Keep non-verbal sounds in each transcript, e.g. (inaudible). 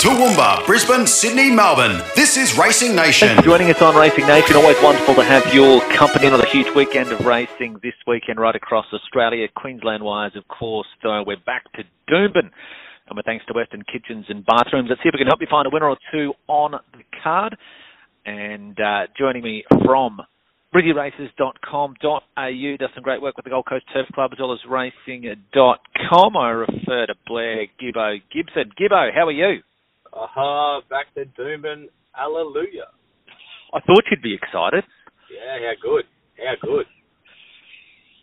Toowoomba, Brisbane, Sydney, Melbourne. This is Racing Nation. Thanks for joining us on Racing Nation. Always wonderful to have your company on a huge weekend of racing this weekend right across Australia. Queensland wise, of course. So we're back to Doomben. And with thanks to Western Kitchens and Bathrooms. Let's see if we can help you find a winner or two on the card. And uh, joining me from BrizzyRaces.com.au does some great work with the Gold Coast Turf Club as well as Racing.com. I refer to Blair Gibbo Gibson. Gibbo, how are you? Aha, back to Doomben. Hallelujah. I thought you'd be excited. Yeah, how good. How good.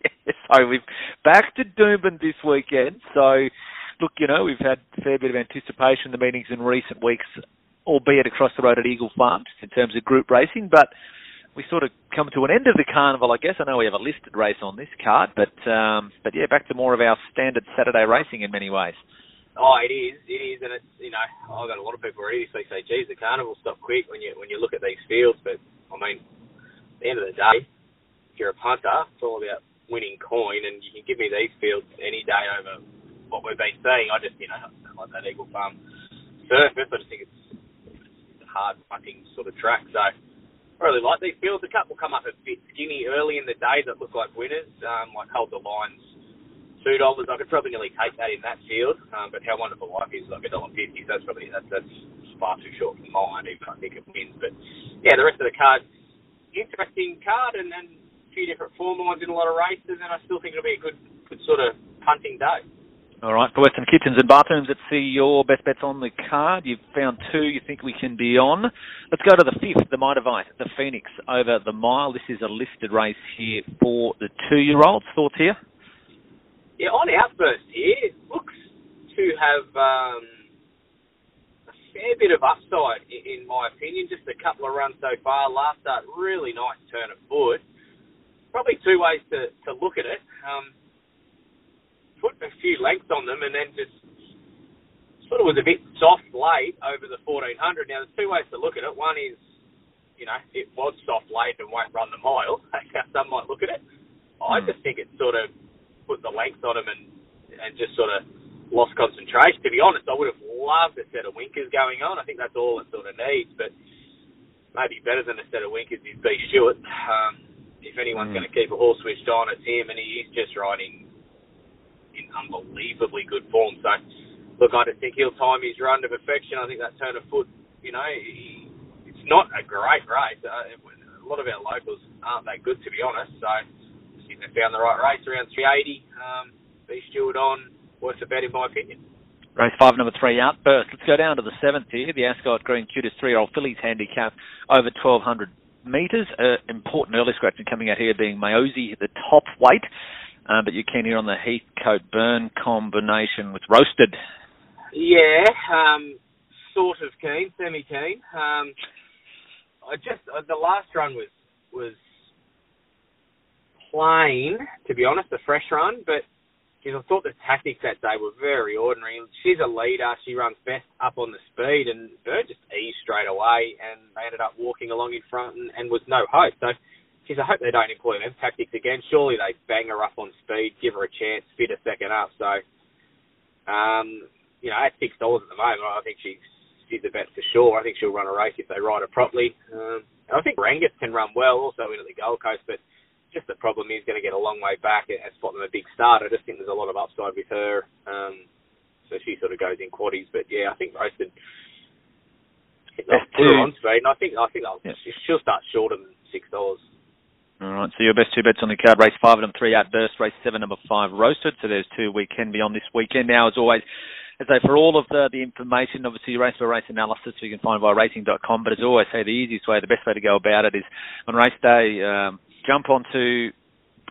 (laughs) so we've back to Doomben this weekend. So look, you know, we've had a fair bit of anticipation in the meetings in recent weeks, albeit across the road at Eagle Farms in terms of group racing, but we sort of come to an end of the carnival, I guess. I know we have a listed race on this card, but um, but yeah, back to more of our standard Saturday racing in many ways. Oh, it is, it is, and it's you know I've got a lot of people previously say, "Geez, the carnival stopped quick when you when you look at these fields." But I mean, at the end of the day, if you're a punter, it's all about winning coin, and you can give me these fields any day over what we've been seeing. I just you know like that Eagle Farm surface. I just think it's, it's a hard punting sort of track, so. I really like these fields. A couple come up a bit skinny early in the day that look like winners, um, like Hold the Lines two dollars. I could probably nearly take that in that field. Um, but how wonderful life is like a dollar fifty. That's probably that's, that's far too short for mine. Even I think it wins. But yeah, the rest of the card, interesting card, and, and a few different form lines in a lot of races, and I still think it'll be a good good sort of punting day. All right, for Western Kitchens and Bathrooms, let's see your best bets on the card. You've found two you think we can be on. Let's go to the fifth, the Mitavite, the Phoenix over the mile. This is a listed race here for the two-year-olds. Thoughts here? Yeah, on outburst here, it looks to have um, a fair bit of upside, in, in my opinion. Just a couple of runs so far. Last start, really nice turn of foot. Probably two ways to, to look at it. Um, put a few lengths on them and then just sort of was a bit soft late over the 1400. Now, there's two ways to look at it. One is, you know, it was soft late and won't run the mile. (laughs) That's how some might look at it. I hmm. just think it sort of put the length on them and, and just sort of lost concentration. To be honest, I would have loved a set of winkers going on. I think that's all it sort of needs, but maybe better than a set of winkers is B. Stewart. Um, if anyone's mm. going to keep a horse switched on, it's him, and he is just riding in unbelievably good form. So, look, I just think he'll time his run to perfection. I think that turn of foot, you know, he, it's not a great race. Uh, a lot of our locals aren't that good, to be honest. So, Found the right race around 380. Um, B Stewart on, worth a bet in my opinion. Race five, number three, Outburst. Let's go down to the seventh here. The Ascot Green Cutest three-year-old fillies handicap over 1,200 metres. Uh, important early scratching coming out here being Mayosi, the top weight. Uh, but you can hear on the Heathcote Byrne combination with roasted. Yeah, um, sort of keen, semi keen. Um, I just uh, the last run was was plain, to be honest, the fresh run, but I thought the tactics that day were very ordinary. She's a leader. She runs best up on the speed, and Byrne just eased straight away, and they ended up walking along in front and, and was no hope. So geez, I hope they don't employ them tactics again. Surely they bang her up on speed, give her a chance, fit a second up. So, um, you know, at six dollars at the moment, I think she's she's a bet for sure. I think she'll run a race if they ride her properly. Um, I think Rangus can run well also into the Gold Coast, but just the problem is going to get a long way back and spot them a big start. I just think there's a lot of upside with her. Um, so she sort of goes in quaddies, but yeah, I think roasted. Put her on speed, and I think I think yeah. she'll start shorter than six dollars. All right, so your best two bets on the card, race five them, three Outburst, race seven, number five, Roasted. So there's two we can be on this weekend. Now, as always, as I say, for all of the, the information, obviously race by race analysis you can find via racing.com, but as always say, the easiest way, the best way to go about it is on race day, um, jump onto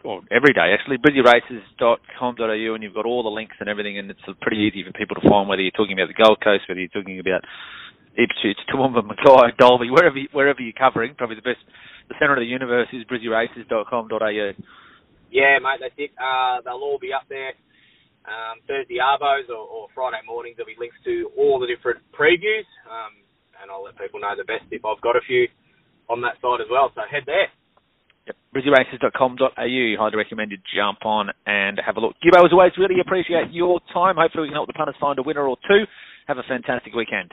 or every day actually, brizzyraces.com.au and you've got all the links and everything and it's pretty easy for people to find whether you're talking about the Gold Coast, whether you're talking about Ipswich, Toowoomba, Mackay, Dalby, wherever you, wherever you're covering, probably the best the centre of the universe is brizzyraces.com.au. Yeah, mate, that's it. Uh, they'll all be up there. Um, Thursday Arvos or, or, Friday mornings, there'll be links to all the different previews, um, and I'll let people know the best if I've got a few on that side as well. So head there. Yep. BrizzyRaces.com.au. Highly recommend you jump on and have a look. Gibbo, as always, really appreciate your time. Hopefully, we can help the punters find a winner or two. Have a fantastic weekend.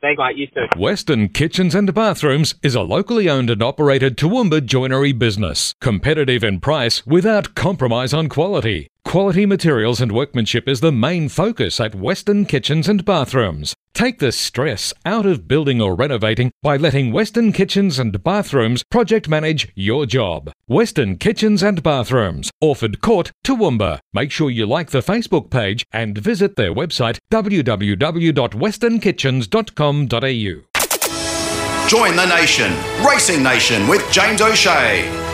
Thanks, mate. You too. Western Kitchens and Bathrooms is a locally owned and operated Toowoomba joinery business. Competitive in price without compromise on quality. Quality materials and workmanship is the main focus at Western Kitchens and Bathrooms. Take the stress out of building or renovating by letting Western Kitchens and Bathrooms project manage your job. Western Kitchens and Bathrooms, Orford Court, Toowoomba. Make sure you like the Facebook page and visit their website www.westernkitchens.com.au. Join the nation, Racing Nation with James O'Shea.